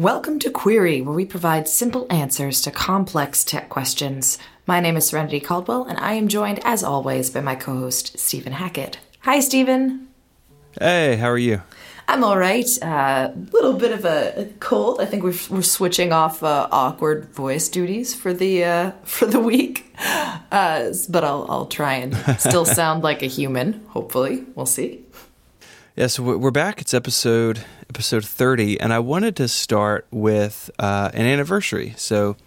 Welcome to Query, where we provide simple answers to complex tech questions. My name is Serenity Caldwell, and I am joined, as always, by my co host, Stephen Hackett. Hi, Stephen. Hey, how are you? I'm all right. A uh, little bit of a cold. I think we're, we're switching off uh, awkward voice duties for the uh, for the week, uh, but I'll I'll try and still sound like a human. Hopefully, we'll see. Yeah, so we're back. It's episode episode thirty, and I wanted to start with uh, an anniversary. So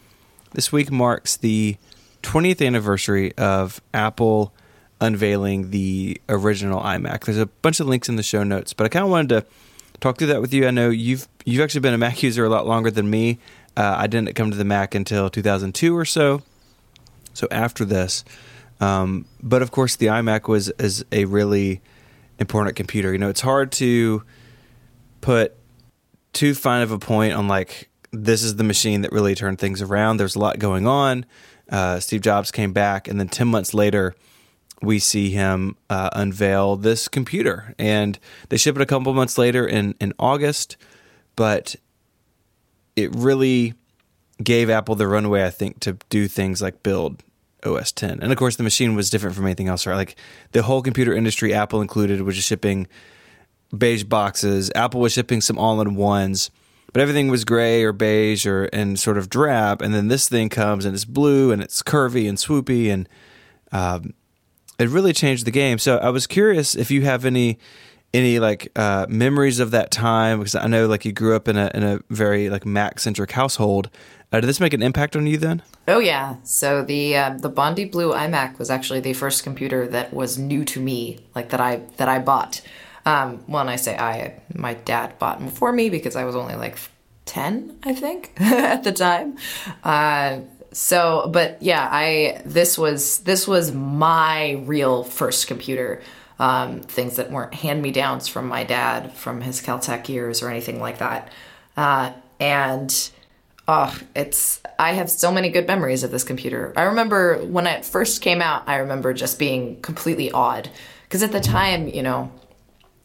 this week marks the twentieth anniversary of Apple unveiling the original iMac. There's a bunch of links in the show notes, but I kind of wanted to talk through that with you. I know you've you've actually been a Mac user a lot longer than me. Uh, I didn't come to the Mac until 2002 or so. So after this, um, but of course the iMac was is a really important computer. You know, it's hard to put too fine of a point on like this is the machine that really turned things around. There's a lot going on. Uh, Steve Jobs came back, and then ten months later, we see him uh, unveil this computer, and they ship it a couple months later in in August, but it really gave Apple the runway, I think, to do things like build OS 10. And of course, the machine was different from anything else, right? Like the whole computer industry, Apple included, was just shipping beige boxes. Apple was shipping some all in ones, but everything was gray or beige or and sort of drab. And then this thing comes and it's blue and it's curvy and swoopy and um, it really changed the game. So I was curious if you have any any like uh, memories of that time because I know like you grew up in a in a very like Mac centric household. Uh, did this make an impact on you then? Oh yeah. So the uh, the Bondi Blue iMac was actually the first computer that was new to me, like that I that I bought. Um, when I say I, my dad bought them for me because I was only like ten, I think, at the time. Uh, so but yeah i this was this was my real first computer um, things that weren't hand me downs from my dad from his caltech years or anything like that uh, and oh it's i have so many good memories of this computer i remember when it first came out i remember just being completely awed because at the time you know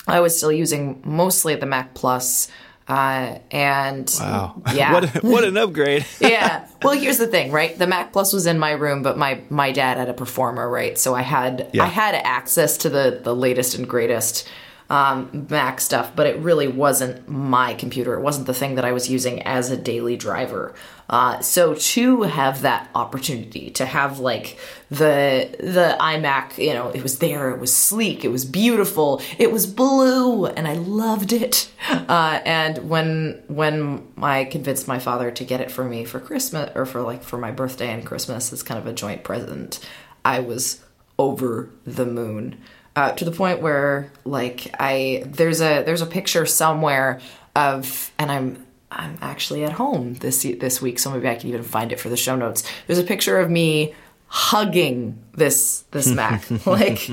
i was still using mostly the mac plus uh, and wow, yeah, what what an upgrade! yeah. Well, here's the thing, right? The Mac Plus was in my room, but my my dad had a Performa, right? So I had yeah. I had access to the the latest and greatest um, Mac stuff, but it really wasn't my computer. It wasn't the thing that I was using as a daily driver. Uh, so to have that opportunity to have like the the iMac, you know, it was there. It was sleek. It was beautiful. It was blue, and I loved it. Uh, and when when I convinced my father to get it for me for Christmas or for like for my birthday and Christmas, it's kind of a joint present. I was over the moon uh, to the point where like I there's a there's a picture somewhere of and I'm I'm actually at home this this week, so maybe I can even find it for the show notes. There's a picture of me hugging this this Mac, like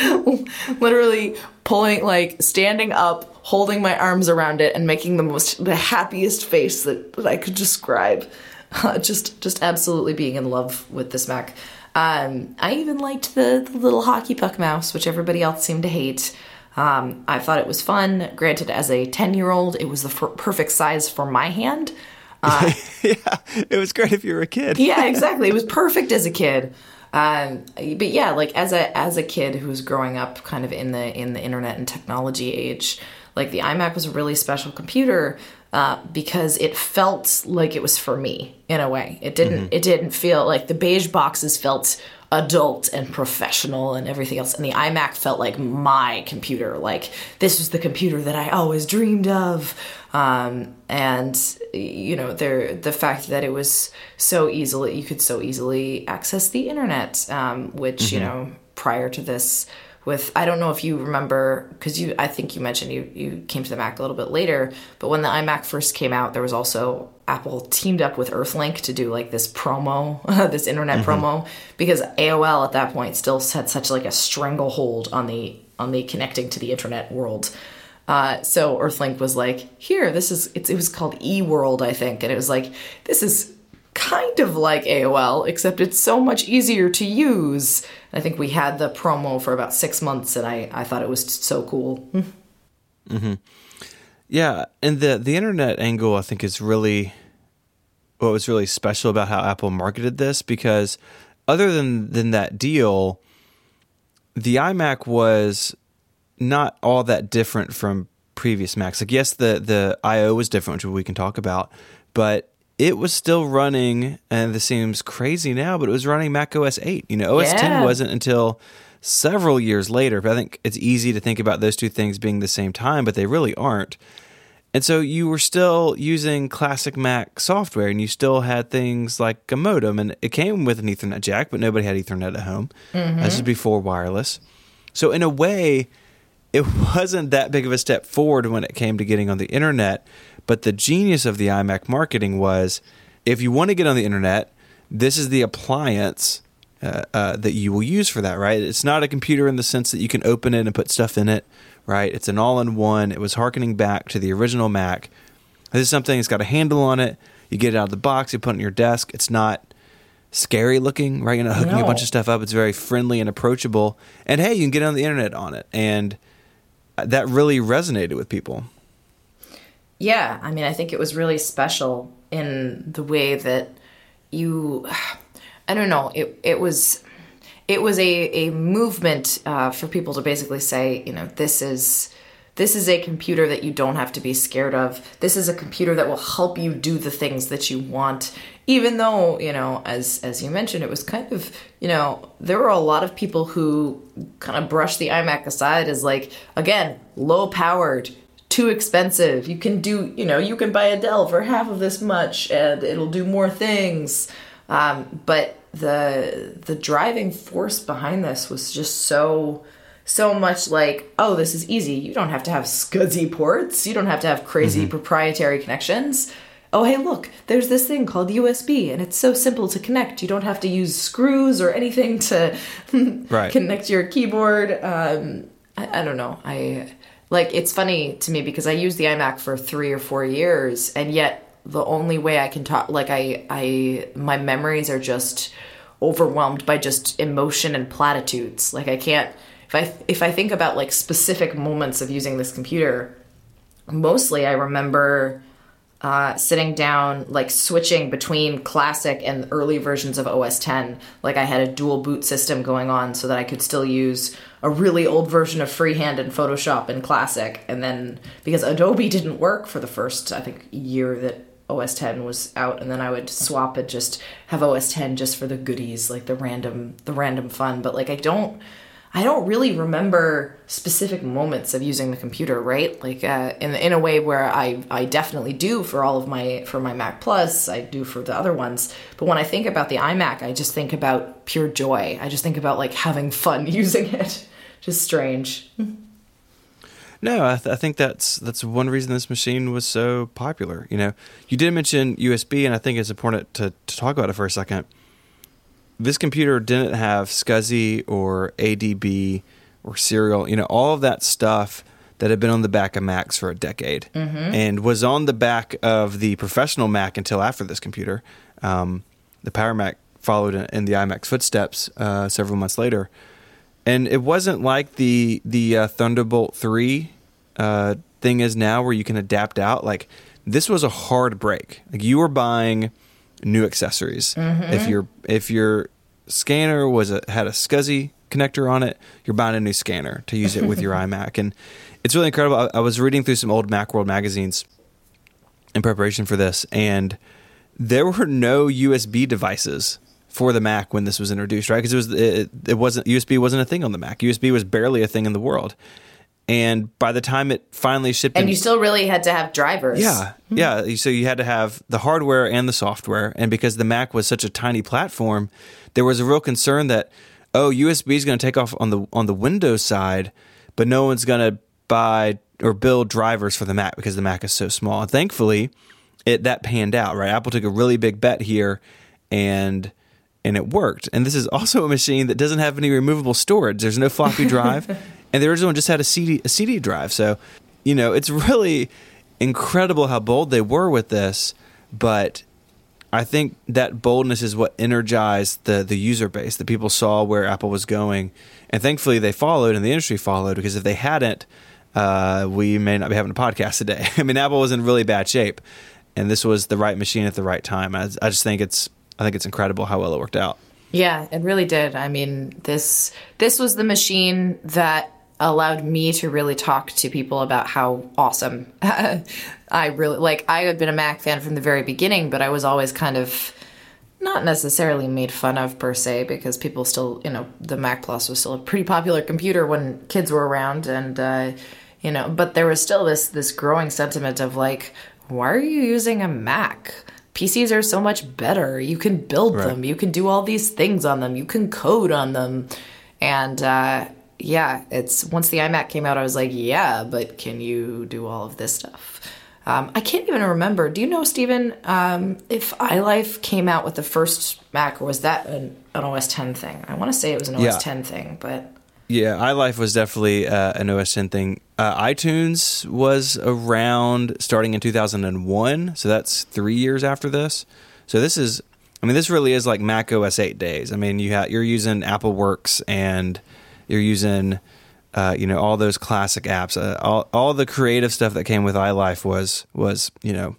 literally pulling, like standing up, holding my arms around it, and making the most the happiest face that, that I could describe. Uh, just just absolutely being in love with this Mac. Um, I even liked the, the, little hockey puck mouse, which everybody else seemed to hate. Um, I thought it was fun. Granted, as a 10 year old, it was the f- perfect size for my hand. Uh, yeah, it was great if you were a kid. yeah, exactly. It was perfect as a kid. Um, but yeah, like as a as a kid who's growing up kind of in the in the internet and technology age, like the iMac was a really special computer uh, because it felt like it was for me in a way. It didn't. Mm-hmm. It didn't feel like the beige boxes felt adult and professional and everything else, and the iMac felt like my computer. Like this was the computer that I always dreamed of. Um, and you know, there the fact that it was so easily you could so easily access the internet, um, which mm-hmm. you know prior to this with I don't know if you remember because you I think you mentioned you you came to the Mac a little bit later, but when the iMac first came out, there was also Apple teamed up with Earthlink to do like this promo, this internet mm-hmm. promo, because AOL at that point still had such like a stranglehold on the on the connecting to the internet world. Uh, so Earthlink was like, here, this is it was called eWorld, I think, and it was like, this is kind of like AOL, except it's so much easier to use. I think we had the promo for about six months, and I, I thought it was so cool. mm-hmm. Yeah, and the the internet angle I think is really what was really special about how Apple marketed this because other than than that deal, the iMac was not all that different from previous Macs. Like yes, the the I/O was different, which we can talk about, but it was still running, and this seems crazy now, but it was running Mac OS 8. You know, OS yeah. 10 wasn't until several years later. But I think it's easy to think about those two things being the same time, but they really aren't. And so you were still using classic Mac software, and you still had things like a modem, and it came with an Ethernet jack, but nobody had Ethernet at home. Mm-hmm. This is before wireless. So in a way, it wasn't that big of a step forward when it came to getting on the internet. But the genius of the iMac marketing was if you want to get on the internet, this is the appliance uh, uh, that you will use for that, right? It's not a computer in the sense that you can open it and put stuff in it, right? It's an all in one. It was harkening back to the original Mac. This is something that's got a handle on it. You get it out of the box, you put it on your desk. It's not scary looking, right? You're not hooking no. a bunch of stuff up. It's very friendly and approachable. And hey, you can get on the internet on it. And that really resonated with people. Yeah, I mean, I think it was really special in the way that you, I don't know, it it was, it was a a movement uh, for people to basically say, you know, this is this is a computer that you don't have to be scared of. This is a computer that will help you do the things that you want. Even though, you know, as as you mentioned, it was kind of, you know, there were a lot of people who kind of brushed the iMac aside as like, again, low powered, too expensive. You can do, you know, you can buy a Dell for half of this much and it'll do more things. Um, but the the driving force behind this was just so so much like, oh, this is easy. You don't have to have SCSI ports. You don't have to have crazy mm-hmm. proprietary connections. Oh, hey, look, there's this thing called USB, and it's so simple to connect. You don't have to use screws or anything to right. connect your keyboard. Um, I, I don't know. I like it's funny to me because I used the iMac for three or four years, and yet the only way I can talk, like I, I, my memories are just overwhelmed by just emotion and platitudes. Like I can't, if I, if I think about like specific moments of using this computer, mostly I remember uh, sitting down, like switching between classic and early versions of OS 10. Like I had a dual boot system going on so that I could still use a really old version of freehand and Photoshop and classic. And then because Adobe didn't work for the first, I think, year that OS 10 was out, and then I would swap it, just have OS 10 just for the goodies, like the random, the random fun. But like I don't I don't really remember specific moments of using the computer, right? Like uh, in in a way where I I definitely do for all of my for my Mac Plus, I do for the other ones. But when I think about the iMac, I just think about pure joy. I just think about like having fun using it. Just strange. No, I, th- I, think that's that's one reason this machine was so popular. You know, you did mention USB, and I think it's important to, to talk about it for a second this computer didn't have SCSI or ADB or Serial, you know, all of that stuff that had been on the back of Macs for a decade mm-hmm. and was on the back of the professional Mac until after this computer. Um, the Power Mac followed in, the iMac's footsteps uh, several months later. And it wasn't like the the uh, Thunderbolt 3 uh, thing is now where you can adapt out. Like, this was a hard break. Like, you were buying new accessories. Mm-hmm. If your if your scanner was a, had a SCSI connector on it, you're buying a new scanner to use it with your iMac, and it's really incredible. I, I was reading through some old MacWorld magazines in preparation for this, and there were no USB devices for the Mac when this was introduced, right? Because it was it, it wasn't USB wasn't a thing on the Mac. USB was barely a thing in the world. And by the time it finally shipped, and in, you still really had to have drivers. Yeah, mm-hmm. yeah. So you had to have the hardware and the software, and because the Mac was such a tiny platform, there was a real concern that oh, USB is going to take off on the on the Windows side, but no one's going to buy or build drivers for the Mac because the Mac is so small. And thankfully, it that panned out. Right, Apple took a really big bet here, and and it worked. And this is also a machine that doesn't have any removable storage. There's no floppy drive. and the original one just had a CD a CD drive. So, you know, it's really incredible how bold they were with this, but I think that boldness is what energized the the user base. The people saw where Apple was going, and thankfully they followed, and the industry followed. Because if they hadn't, uh, we may not be having a podcast today. I mean, Apple was in really bad shape, and this was the right machine at the right time. I, I just think it's I think it's incredible how well it worked out. Yeah, it really did. I mean, this this was the machine that allowed me to really talk to people about how awesome I really like. I had been a Mac fan from the very beginning, but I was always kind of not necessarily made fun of per se because people still, you know, the Mac Plus was still a pretty popular computer when kids were around, and uh, you know, but there was still this this growing sentiment of like, why are you using a Mac? PCs are so much better. You can build right. them. You can do all these things on them. You can code on them. And uh, yeah, it's once the iMac came out, I was like, yeah, but can you do all of this stuff? Um, I can't even remember. Do you know, Stephen, um, if iLife came out with the first Mac, or was that an, an OS 10 thing? I want to say it was an OS yeah. 10 thing, but. Yeah, iLife was definitely uh, an OS 10 thing. Uh, iTunes was around starting in 2001, so that's three years after this. So this is, I mean, this really is like Mac OS 8 days. I mean, you ha- you're using Apple Works and you're using uh, you know all those classic apps, uh, all all the creative stuff that came with iLife was was you know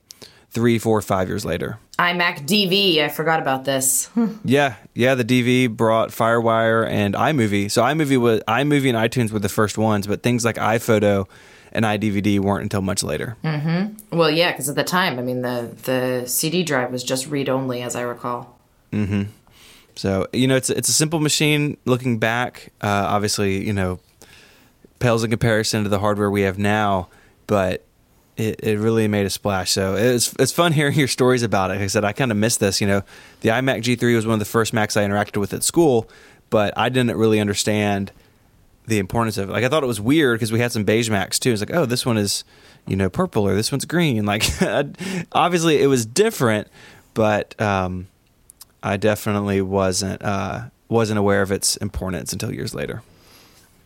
three, four, five years later. iMac DV, I forgot about this. yeah, yeah, the DV brought FireWire and iMovie. So iMovie was iMovie and iTunes were the first ones, but things like iPhoto and iDVD weren't until much later. Mm-hmm. Well, yeah, because at the time, I mean, the the CD drive was just read only, as I recall. Mm-hmm. So you know, it's it's a simple machine. Looking back, uh, obviously, you know, pales in comparison to the hardware we have now, but it, it really made a splash. So it's it's fun hearing your stories about it. Like I said, I kind of missed this. You know, the iMac G3 was one of the first Macs I interacted with at school, but I didn't really understand the importance of it. Like I thought it was weird because we had some beige Macs too. It's like, oh, this one is, you know, purple or this one's green. Like obviously it was different, but um, I definitely wasn't uh, wasn't aware of its importance until years later.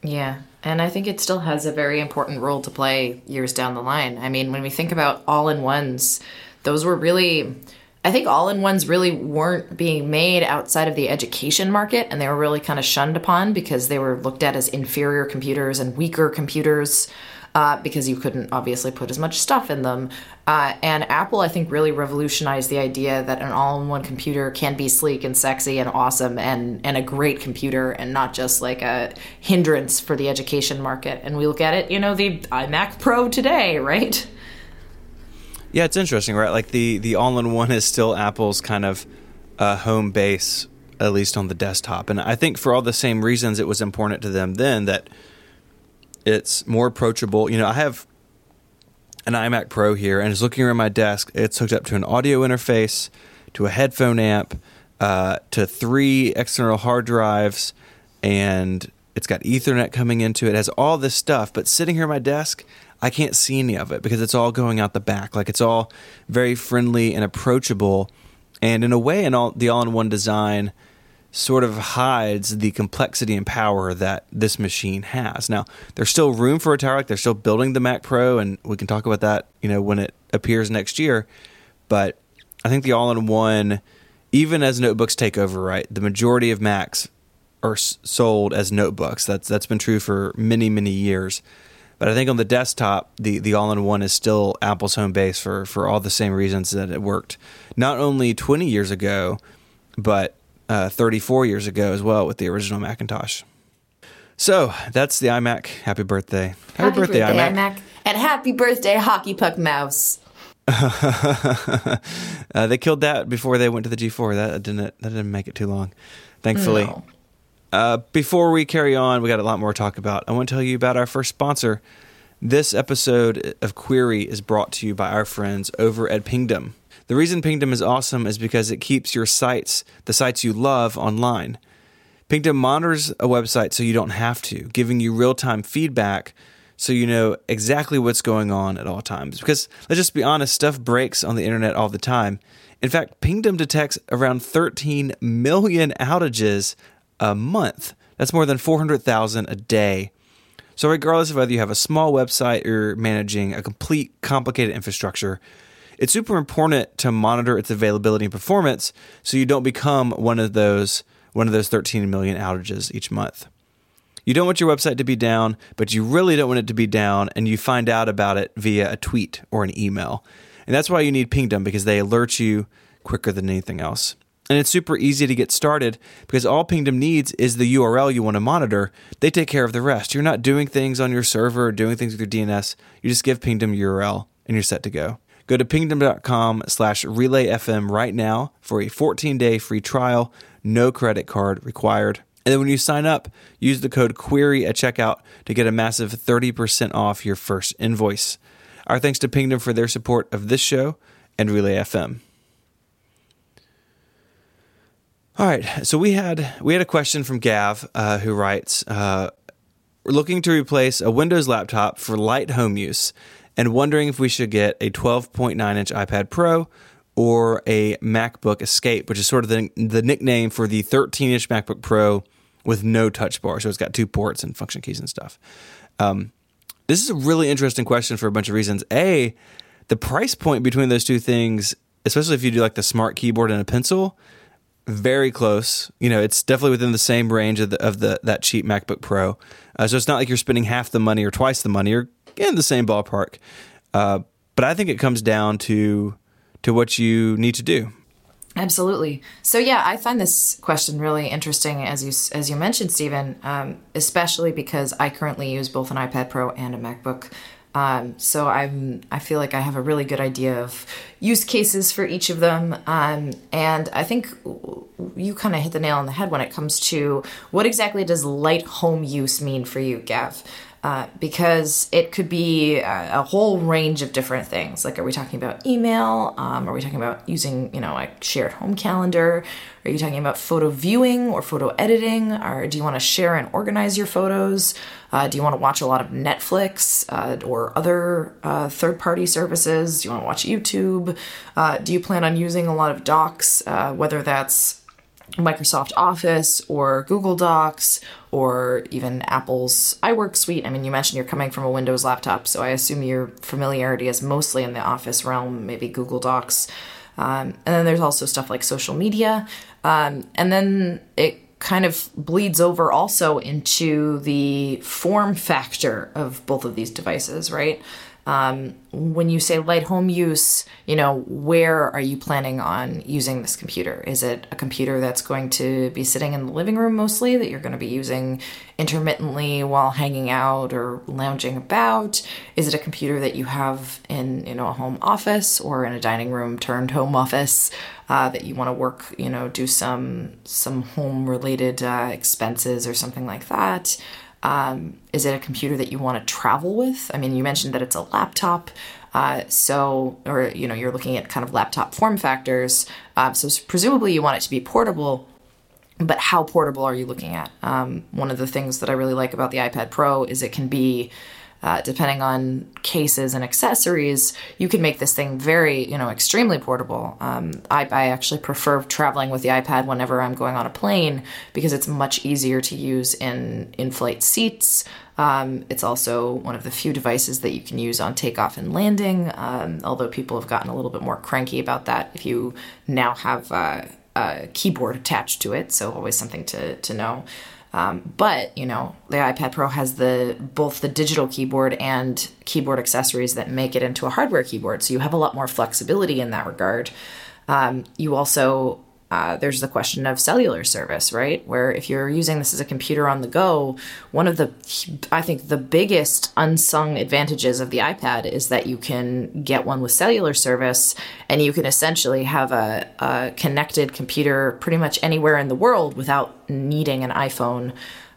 Yeah, and I think it still has a very important role to play years down the line. I mean, when we think about all in ones, those were really, I think all in ones really weren't being made outside of the education market, and they were really kind of shunned upon because they were looked at as inferior computers and weaker computers uh, because you couldn't obviously put as much stuff in them. Uh, and Apple, I think, really revolutionized the idea that an all in one computer can be sleek and sexy and awesome and, and a great computer and not just like a hindrance for the education market. And we look at it, you know, the iMac Pro today, right? Yeah, it's interesting, right? Like the, the all in one is still Apple's kind of uh, home base, at least on the desktop. And I think for all the same reasons it was important to them then that it's more approachable. You know, I have an iMac Pro here, and it's looking around my desk. It's hooked up to an audio interface, to a headphone amp, uh, to three external hard drives, and it's got Ethernet coming into it. it. Has all this stuff, but sitting here at my desk, I can't see any of it because it's all going out the back. Like it's all very friendly and approachable, and in a way, in all the all-in-one design sort of hides the complexity and power that this machine has. Now, there's still room for a. Like they're still building the Mac Pro, and we can talk about that, you know, when it appears next year. But I think the all-in-one, even as notebooks take over, right? The majority of Macs are sold as notebooks. That's that's been true for many many years. But I think on the desktop, the, the all-in-one is still Apple's home base for for all the same reasons that it worked not only 20 years ago, but uh, 34 years ago as well with the original Macintosh. So that's the iMac. Happy birthday. Happy, happy birthday, birthday iMac. iMac. And happy birthday, Hockey Puck Mouse. uh, they killed that before they went to the G4. That didn't that didn't make it too long, thankfully. No. Uh, before we carry on, we got a lot more to talk about. I want to tell you about our first sponsor. This episode of Query is brought to you by our friends over at Pingdom. The reason Pingdom is awesome is because it keeps your sites, the sites you love, online. Pingdom monitors a website so you don't have to, giving you real time feedback so you know exactly what's going on at all times. Because let's just be honest, stuff breaks on the internet all the time. In fact, Pingdom detects around 13 million outages a month. That's more than 400,000 a day. So, regardless of whether you have a small website or managing a complete complicated infrastructure, it's super important to monitor its availability and performance so you don't become one of those one of those 13 million outages each month. You don't want your website to be down, but you really don't want it to be down, and you find out about it via a tweet or an email. And that's why you need Pingdom because they alert you quicker than anything else. And it's super easy to get started because all Pingdom needs is the URL you want to monitor. They take care of the rest. You're not doing things on your server or doing things with your DNS. You just give Pingdom URL and you're set to go. Go to pingdom.com slash relayfm right now for a 14 day free trial, no credit card required. And then when you sign up, use the code QUERY at checkout to get a massive 30% off your first invoice. Our thanks to Pingdom for their support of this show and Relay FM. All right, so we had we had a question from Gav uh, who writes, uh, "We're looking to replace a Windows laptop for light home use, and wondering if we should get a 12.9 inch iPad Pro or a MacBook Escape, which is sort of the the nickname for the 13 inch MacBook Pro with no touch bar, so it's got two ports and function keys and stuff." Um, this is a really interesting question for a bunch of reasons. A, the price point between those two things, especially if you do like the smart keyboard and a pencil very close. You know, it's definitely within the same range of the of the that cheap MacBook Pro. Uh, so it's not like you're spending half the money or twice the money. You're in the same ballpark. Uh, but I think it comes down to to what you need to do. Absolutely. So yeah, I find this question really interesting, as you as you mentioned, Stephen, um, especially because I currently use both an iPad Pro and a MacBook um, so I'm I feel like I have a really good idea of use cases for each of them, um, and I think you kind of hit the nail on the head when it comes to what exactly does light home use mean for you, Gav? Uh, because it could be a, a, whole range of different things. Like, are we talking about email? Um, are we talking about using, you know, a shared home calendar? Are you talking about photo viewing or photo editing? Or do you want to share and organize your photos? Uh, do you want to watch a lot of Netflix uh, or other uh, third party services? Do you want to watch YouTube? Uh, do you plan on using a lot of docs, whether that's Microsoft Office or Google Docs or even Apple's iWork suite. I mean, you mentioned you're coming from a Windows laptop, so I assume your familiarity is mostly in the Office realm, maybe Google Docs. Um, and then there's also stuff like social media. Um, and then it kind of bleeds over also into the form factor of both of these devices, right? Um, when you say light home use, you know, where are you planning on using this computer? Is it a computer that's going to be sitting in the living room mostly that you're going to be using intermittently while hanging out or lounging about? Is it a computer that you have in, you know, a home office or in a dining room turned home office uh, that you want to work, you know, do some some home related uh, expenses or something like that? Um, is it a computer that you want to travel with? I mean, you mentioned that it's a laptop. Uh, so, or, you know, you're looking at kind of laptop form factors. Uh, so, presumably you want it to be portable, but how portable are you looking at? Um, one of the things that I really like about the iPad Pro is it can be uh, depending on cases and accessories, you can make this thing very, you know, extremely portable. Um, I, I, actually prefer traveling with the iPad whenever I'm going on a plane because it's much easier to use in in-flight seats. Um, it's also one of the few devices that you can use on takeoff and landing. Um, although people have gotten a little bit more cranky about that, if you now have uh, a keyboard attached to it, so always something to to know. Um, but you know, the iPad Pro has the both the digital keyboard and keyboard accessories that make it into a hardware keyboard, so you have a lot more flexibility in that regard. Um, you also uh, there's the question of cellular service, right? Where if you're using this as a computer on the go, one of the, I think, the biggest unsung advantages of the iPad is that you can get one with cellular service and you can essentially have a, a connected computer pretty much anywhere in the world without needing an iPhone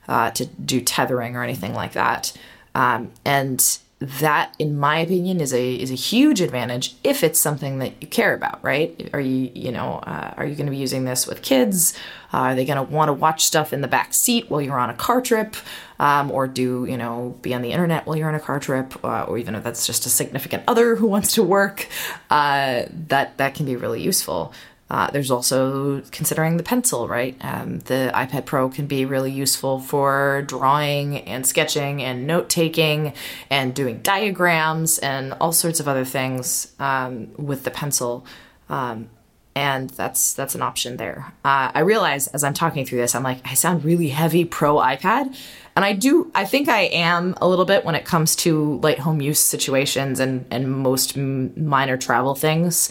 uh, to do tethering or anything like that. Um, and that in my opinion is a is a huge advantage if it's something that you care about right? Are you you know uh, are you going to be using this with kids? Uh, are they going to want to watch stuff in the back seat while you're on a car trip? Um, or do you know be on the internet while you're on a car trip? Uh, or even if that's just a significant other who wants to work uh, that that can be really useful uh, there's also considering the pencil, right? Um, the iPad Pro can be really useful for drawing and sketching and note taking and doing diagrams and all sorts of other things um, with the pencil. Um, and that's that's an option there. Uh, I realize as I'm talking through this, I'm like, I sound really heavy pro iPad, and I do. I think I am a little bit when it comes to like home use situations and and most m- minor travel things.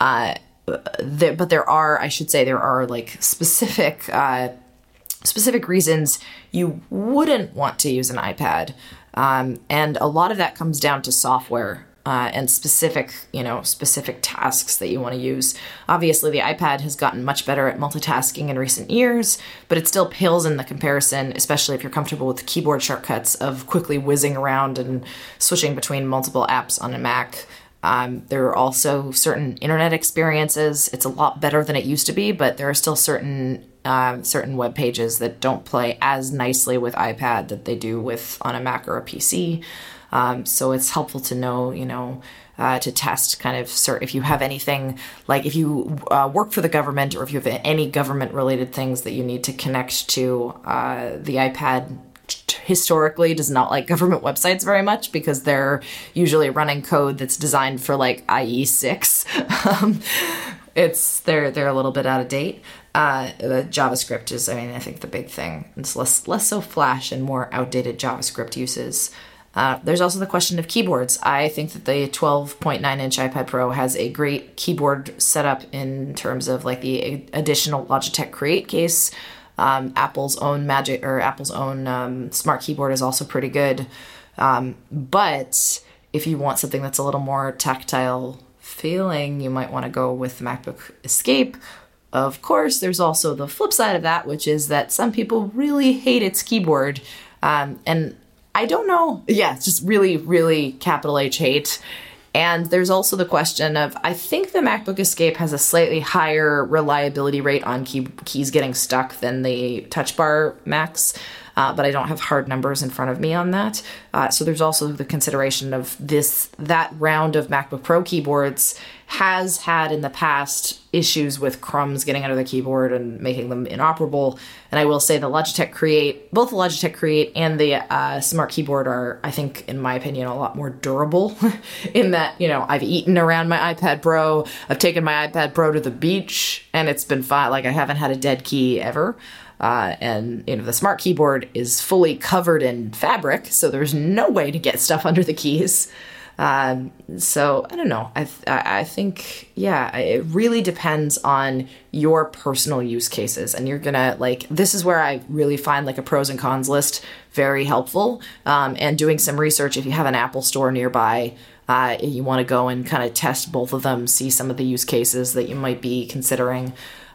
Uh, there, but there are, I should say, there are like specific uh, specific reasons you wouldn't want to use an iPad, um, and a lot of that comes down to software uh, and specific, you know, specific tasks that you want to use. Obviously, the iPad has gotten much better at multitasking in recent years, but it still pales in the comparison, especially if you're comfortable with keyboard shortcuts of quickly whizzing around and switching between multiple apps on a Mac. Um, there are also certain internet experiences. It's a lot better than it used to be, but there are still certain uh, certain web pages that don't play as nicely with iPad that they do with on a Mac or a PC. Um, so it's helpful to know, you know, uh, to test kind of cert- if you have anything like if you uh, work for the government or if you have any government related things that you need to connect to uh, the iPad historically does not like government websites very much because they're usually running code that's designed for like IE6. um, it's they're they're a little bit out of date. Uh, JavaScript is, I mean, I think the big thing. It's less less so Flash and more outdated JavaScript uses. Uh, there's also the question of keyboards. I think that the 12.9 inch iPad Pro has a great keyboard setup in terms of like the additional Logitech Create case. Um, Apple's own Magic or Apple's own um, smart keyboard is also pretty good. Um, but if you want something that's a little more tactile feeling, you might want to go with the MacBook Escape. Of course, there's also the flip side of that, which is that some people really hate its keyboard. Um, and I don't know. Yeah, just really, really capital H hate. And there's also the question of I think the MacBook Escape has a slightly higher reliability rate on key, keys getting stuck than the Touch Bar Macs uh, but I don't have hard numbers in front of me on that. Uh, so there's also the consideration of this that round of MacBook Pro keyboards has had in the past issues with crumbs getting under the keyboard and making them inoperable. And I will say the Logitech Create, both the Logitech Create and the uh, Smart Keyboard are, I think, in my opinion, a lot more durable. in that, you know, I've eaten around my iPad Pro, I've taken my iPad Pro to the beach, and it's been fine. Like I haven't had a dead key ever. Uh, and you know the smart keyboard is fully covered in fabric, so there's no way to get stuff under the keys. Um, so I don't know. I th- I think yeah, it really depends on your personal use cases, and you're gonna like this is where I really find like a pros and cons list very helpful. Um, and doing some research if you have an Apple store nearby. Uh, you want to go and kind of test both of them, see some of the use cases that you might be considering.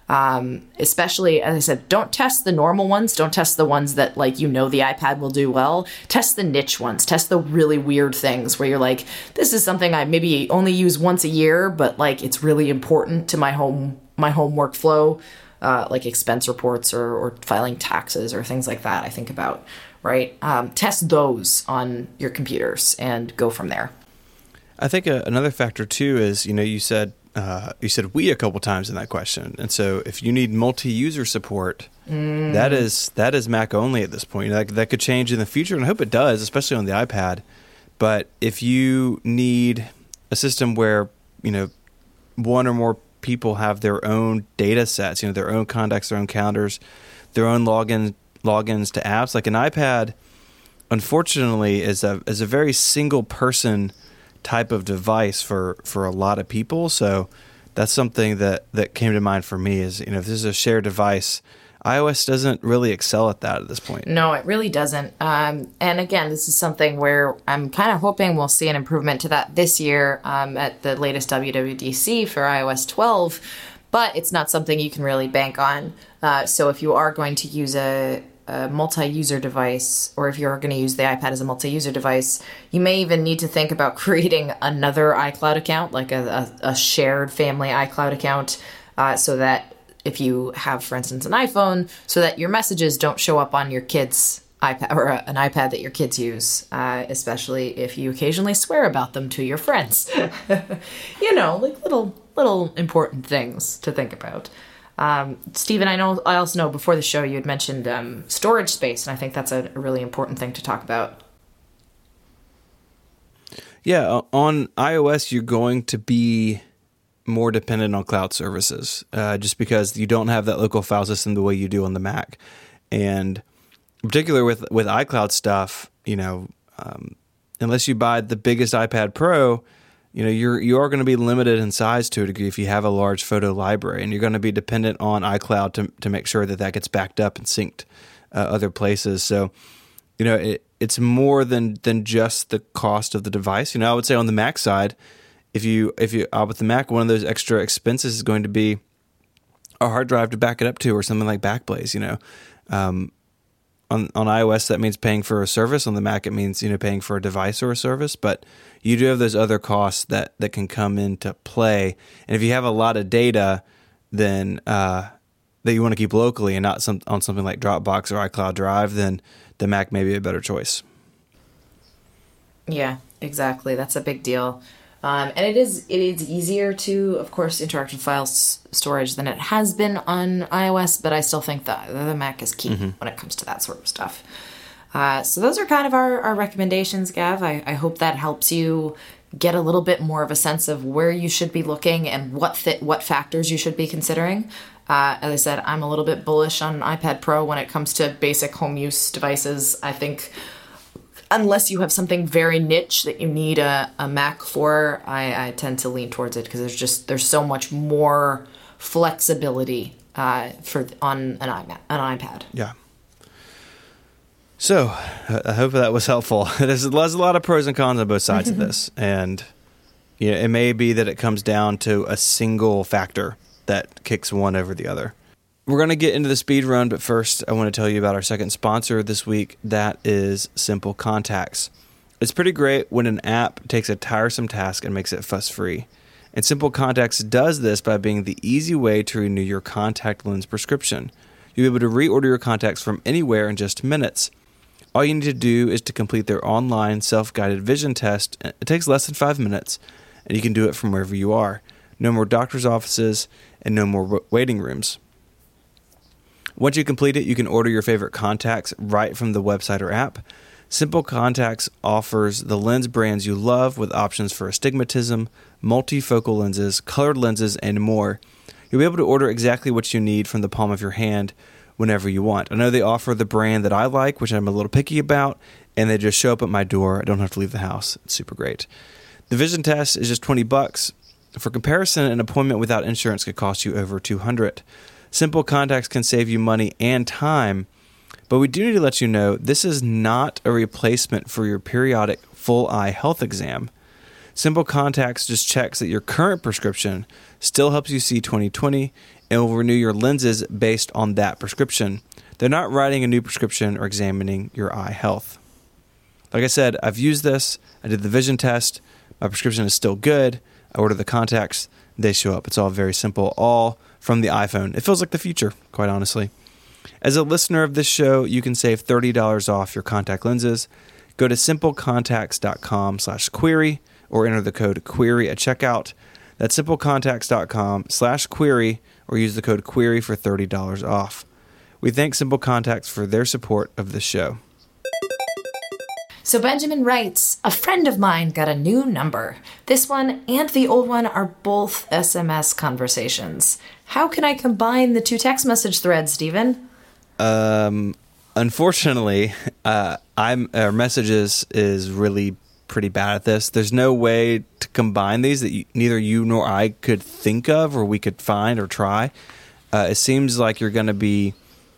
Um, especially as I said, don't test the normal ones. Don't test the ones that like you know the iPad will do well. Test the niche ones. Test the really weird things where you're like, this is something I maybe only use once a year, but like it's really important to my home my home workflow, uh, like expense reports or, or filing taxes or things like that. I think about right. Um, test those on your computers and go from there. I think uh, another factor too is you know you said uh, you said we a couple times in that question, and so if you need multi-user support, mm. that is that is Mac only at this point. That that could change in the future, and I hope it does, especially on the iPad. But if you need a system where you know one or more people have their own data sets, you know their own contacts, their own calendars, their own login logins to apps, like an iPad, unfortunately, is a is a very single person type of device for for a lot of people. So that's something that that came to mind for me is you know if this is a shared device. iOS doesn't really excel at that at this point. No, it really doesn't. Um, and again, this is something where I'm kind of hoping we'll see an improvement to that this year um, at the latest WWDC for iOS 12, but it's not something you can really bank on. Uh, so if you are going to use a, a multi-user device or if you're going to use the ipad as a multi-user device you may even need to think about creating another icloud account like a, a, a shared family icloud account uh, so that if you have for instance an iphone so that your messages don't show up on your kids iPad or an iPad that your kids use, uh, especially if you occasionally swear about them to your friends. you know, like little little important things to think about. Um, Stephen, I know I also know before the show you had mentioned um, storage space, and I think that's a, really important thing to talk about. Yeah, on iOS, you're going to be more dependent on cloud services, uh, just because you don't have that local file system the way you do on the Mac, and in particular with with iCloud stuff, you know, um, unless you buy the biggest iPad Pro, you know you're you are going to be limited in size to a degree if you have a large photo library, and you're going to be dependent on iCloud to to make sure that that gets backed up and synced uh, other places. So, you know, it, it's more than than just the cost of the device. You know, I would say on the Mac side, if you if you uh, with the Mac, one of those extra expenses is going to be a hard drive to back it up to, or something like Backblaze. You know. Um, on, on iOS, that means paying for a service. On the Mac, it means you know paying for a device or a service. But you do have those other costs that that can come into play. And if you have a lot of data, then uh, that you want to keep locally and not some, on something like Dropbox or iCloud Drive, then the Mac may be a better choice. Yeah, exactly. That's a big deal. Um, and it is it is easier to, of course, interact with file storage than it has been on iOS, but I still think that the Mac is key mm-hmm. when it comes to that sort of stuff. Uh, so those are kind of our, our recommendations, Gav. I, I hope that helps you get a little bit more of a sense of where you should be looking and what fit, what factors you should be considering. Uh, as I said, I'm a little bit bullish on iPad Pro when it comes to basic home use devices. I think unless you have something very niche that you need a, a Mac for, I, I tend to lean towards it because there's just there's so much more flexibility uh, for on an iPad. An iPad. Yeah. So, I hope that was helpful. there's, there's a lot of pros and cons on both sides of this, and you know, it may be that it comes down to a single factor that kicks one over the other. We're going to get into the speed run, but first, I want to tell you about our second sponsor this week. That is Simple Contacts. It's pretty great when an app takes a tiresome task and makes it fuss free. And Simple Contacts does this by being the easy way to renew your contact lens prescription. You'll be able to reorder your contacts from anywhere in just minutes. All you need to do is to complete their online self guided vision test. It takes less than five minutes, and you can do it from wherever you are. No more doctor's offices and no more waiting rooms. Once you complete it, you can order your favorite contacts right from the website or app. Simple Contacts offers the lens brands you love with options for astigmatism, multifocal lenses, colored lenses, and more. You'll be able to order exactly what you need from the palm of your hand whenever you want. I know they offer the brand that I like, which I'm a little picky about, and they just show up at my door. I don't have to leave the house. It's super great. The vision test is just 20 bucks. For comparison, an appointment without insurance could cost you over 200. Simple contacts can save you money and time, but we do need to let you know this is not a replacement for your periodic full eye health exam. Simple Contacts just checks that your current prescription still helps you see 2020 and will renew your lenses based on that prescription. They're not writing a new prescription or examining your eye health. Like I said, I've used this. I did the vision test. My prescription is still good. I order the contacts. They show up. It's all very simple. All from the iPhone. It feels like the future, quite honestly. As a listener of this show, you can save $30 off your contact lenses. Go to simplecontacts.com slash query or enter the code query at checkout. That's simplecontacts.com slash query or use the code query for $30 off. We thank Simple Contacts for their support of the show. So Benjamin writes A friend of mine got a new number. This one and the old one are both SMS conversations. How can I combine the two text message threads, Stephen? Um, unfortunately, uh, I'm our messages is really pretty bad at this. There's no way to combine these that you, neither you nor I could think of, or we could find or try. Uh, it seems like you're going to be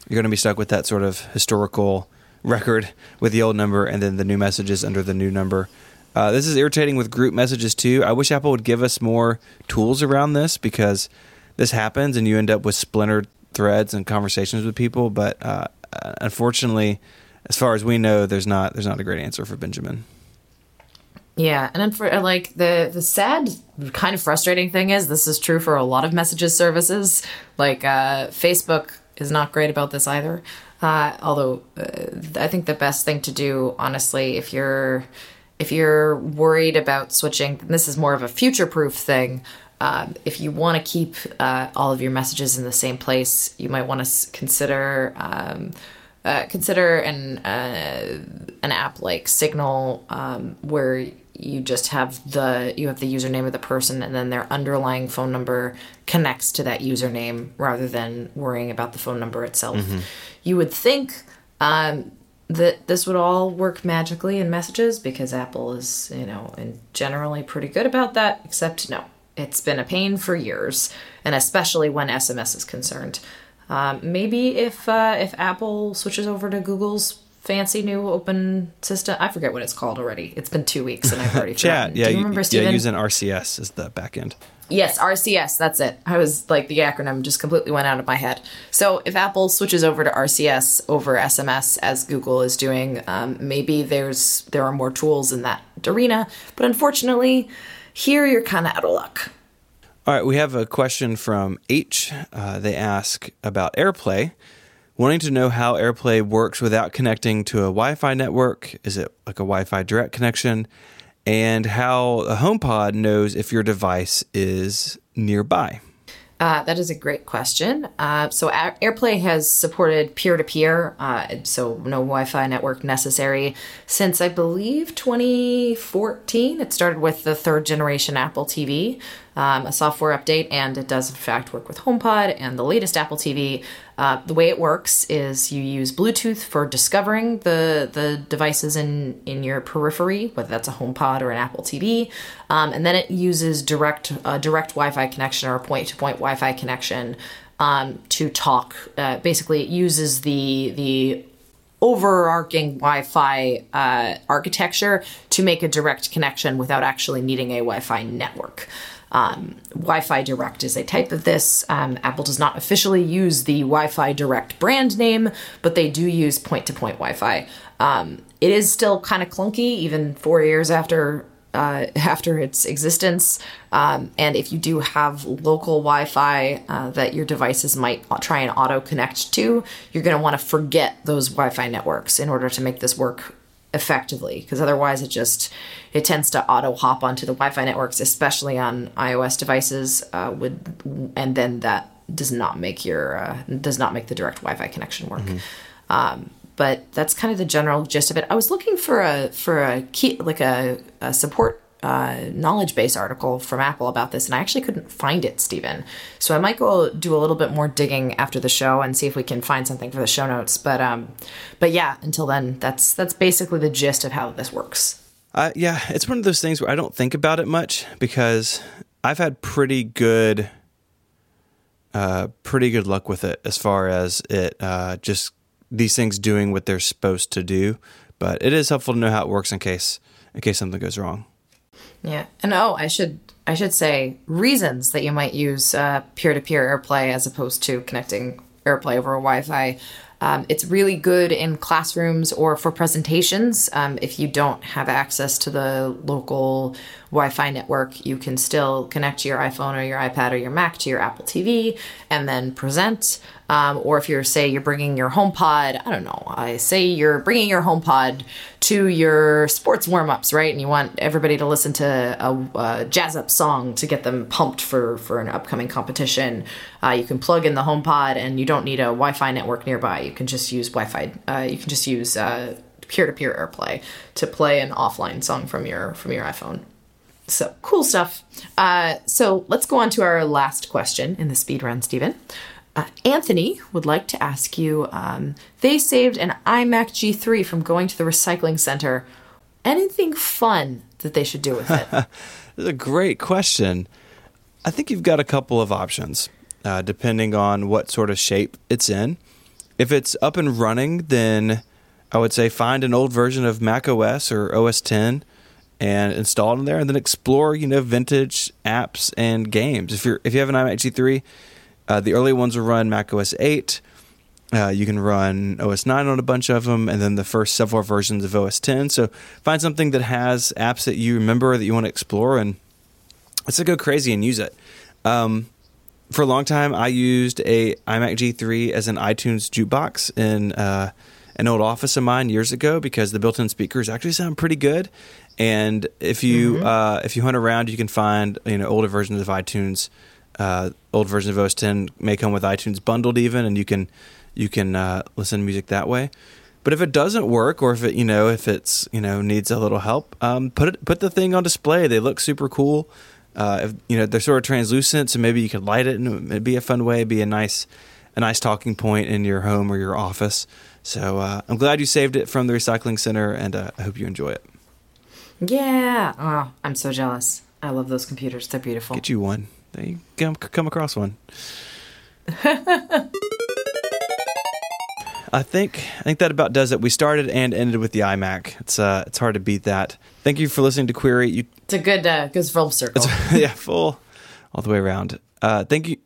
you're going to be stuck with that sort of historical record with the old number and then the new messages under the new number. Uh, this is irritating with group messages too. I wish Apple would give us more tools around this because this happens and you end up with splintered threads and conversations with people. But uh, unfortunately, as far as we know, there's not there's not a great answer for Benjamin. Yeah, and then for like the the sad, kind of frustrating thing is this is true for a lot of messages services. Like uh, Facebook is not great about this either. Uh, although uh, I think the best thing to do, honestly, if you're if you're worried about switching, this is more of a future proof thing. Uh, if you want to keep uh, all of your messages in the same place, you might want to consider um, uh, consider an uh, an app like Signal, um, where you just have the you have the username of the person and then their underlying phone number connects to that username rather than worrying about the phone number itself. Mm-hmm. You would think um, that this would all work magically in messages because Apple is, you know, and generally pretty good about that, except no. It's been a pain for years, and especially when SMS is concerned. Um, maybe if uh, if Apple switches over to Google's fancy new open system. I forget what it's called already. It's been two weeks and I've already Chat. Yeah, Do you remember, Stephen? Yeah, using RCS as the backend. Yes, RCS. That's it. I was like the acronym just completely went out of my head. So if Apple switches over to RCS over SMS as Google is doing, um, maybe there's there are more tools in that arena. But unfortunately, here you're kind of out of luck. All right, we have a question from H. Uh, they ask about AirPlay wanting to know how AirPlay works without connecting to a Wi Fi network. Is it like a Wi Fi direct connection? And how a HomePod knows if your device is nearby. Uh, that is a great question. Uh, so AirPlay has supported peer-to-peer, uh, so no Wi-Fi network necessary since I believe 2014. It started with the third generation Apple TV, um, a software update, and it does in fact work with HomePod and the latest Apple TV. Uh, the way it works is you use Bluetooth for discovering the the devices in in your periphery, whether that's a HomePod or an Apple TV, um, and then it uses direct uh, direct Wi-Fi connection or a point-to-point Wi-Fi connection um, to talk. Uh, basically, it uses the the overarching Wi-Fi uh, architecture to make a direct connection without actually needing a Wi-Fi network. Um, Wi Fi Direct is a type of this. Um, Apple does not officially use the Wi Fi Direct brand name, but they do use point to point Wi Fi. Um, it is still kind of clunky, even four years after. Uh, after its existence, um, and if you do have local Wi-Fi uh, that your devices might try and auto connect to, you're going to want to forget those Wi-Fi networks in order to make this work effectively because otherwise it just it tends to auto hop onto the wi-fi networks especially on ios devices uh, would and then that does not make your uh, does not make the direct wi-fi connection work mm-hmm. um, but that's kind of the general gist of it i was looking for a for a key like a, a support uh, knowledge base article from Apple about this, and I actually couldn't find it, Stephen. So I might go do a little bit more digging after the show and see if we can find something for the show notes. But um, but yeah, until then, that's that's basically the gist of how this works. Uh, yeah, it's one of those things where I don't think about it much because I've had pretty good, uh, pretty good luck with it as far as it uh, just these things doing what they're supposed to do. But it is helpful to know how it works in case in case something goes wrong. Yeah, and oh, I should I should say reasons that you might use uh, peer-to-peer AirPlay as opposed to connecting AirPlay over Wi-Fi. Um, it's really good in classrooms or for presentations. Um, if you don't have access to the local Wi Fi network, you can still connect your iPhone or your iPad or your Mac to your Apple TV and then present. Um, or if you're, say, you're bringing your HomePod, I don't know, I say you're bringing your HomePod to your sports warm ups, right? And you want everybody to listen to a, a, jazz up song to get them pumped for, for an upcoming competition. Uh, you can plug in the HomePod and you don't need a Wi Fi network nearby. You can just use Wi Fi, uh, you can just use peer to peer AirPlay to play an offline song from your from your iPhone. So cool stuff. Uh, so let's go on to our last question in the speed run, Stephen. Uh, Anthony would like to ask you um, they saved an iMac G3 from going to the recycling center. Anything fun that they should do with it? That's a great question. I think you've got a couple of options uh, depending on what sort of shape it's in. If it's up and running, then I would say find an old version of Mac OS or OS 10 and install in there, and then explore you know vintage apps and games. If you're if you have an iMac G3, uh, the early ones will run Mac OS 8. Uh, you can run OS 9 on a bunch of them, and then the first several versions of OS 10. So find something that has apps that you remember that you want to explore, and let's go crazy and use it. Um, for a long time, I used a iMac G3 as an iTunes jukebox in uh, an old office of mine years ago because the built-in speakers actually sound pretty good, and if you mm-hmm. uh, if you hunt around, you can find you know older versions of iTunes. Uh, old versions of OS 10 may come with iTunes bundled even, and you can you can uh, listen to music that way. But if it doesn't work, or if it you know if it's you know needs a little help, um, put it put the thing on display. They look super cool. Uh, if, you know they're sort of translucent, so maybe you could light it, and it'd be a fun way, be a nice a nice talking point in your home or your office. So uh, I'm glad you saved it from the recycling center, and uh, I hope you enjoy it. Yeah. Oh, I'm so jealous. I love those computers. They're beautiful. Get you one. They come come across one. I think I think that about does it. We started and ended with the iMac. It's uh it's hard to beat that. Thank you for listening to Query. You, it's a good uh, good full circle. yeah, full all the way around. Uh, thank you.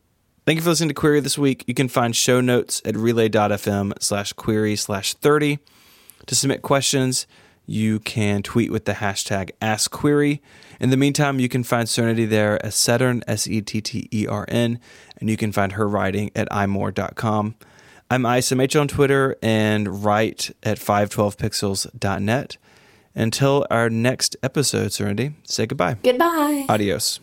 Thank you for listening to Query this week. You can find show notes at relay.fm slash query slash 30. To submit questions, you can tweet with the hashtag AskQuery. In the meantime, you can find Serenity there as Settern, S E T T E R N, and you can find her writing at imore.com. I'm ISMH on Twitter and write at 512pixels.net. Until our next episode, Serenity, say goodbye. Goodbye. Adios.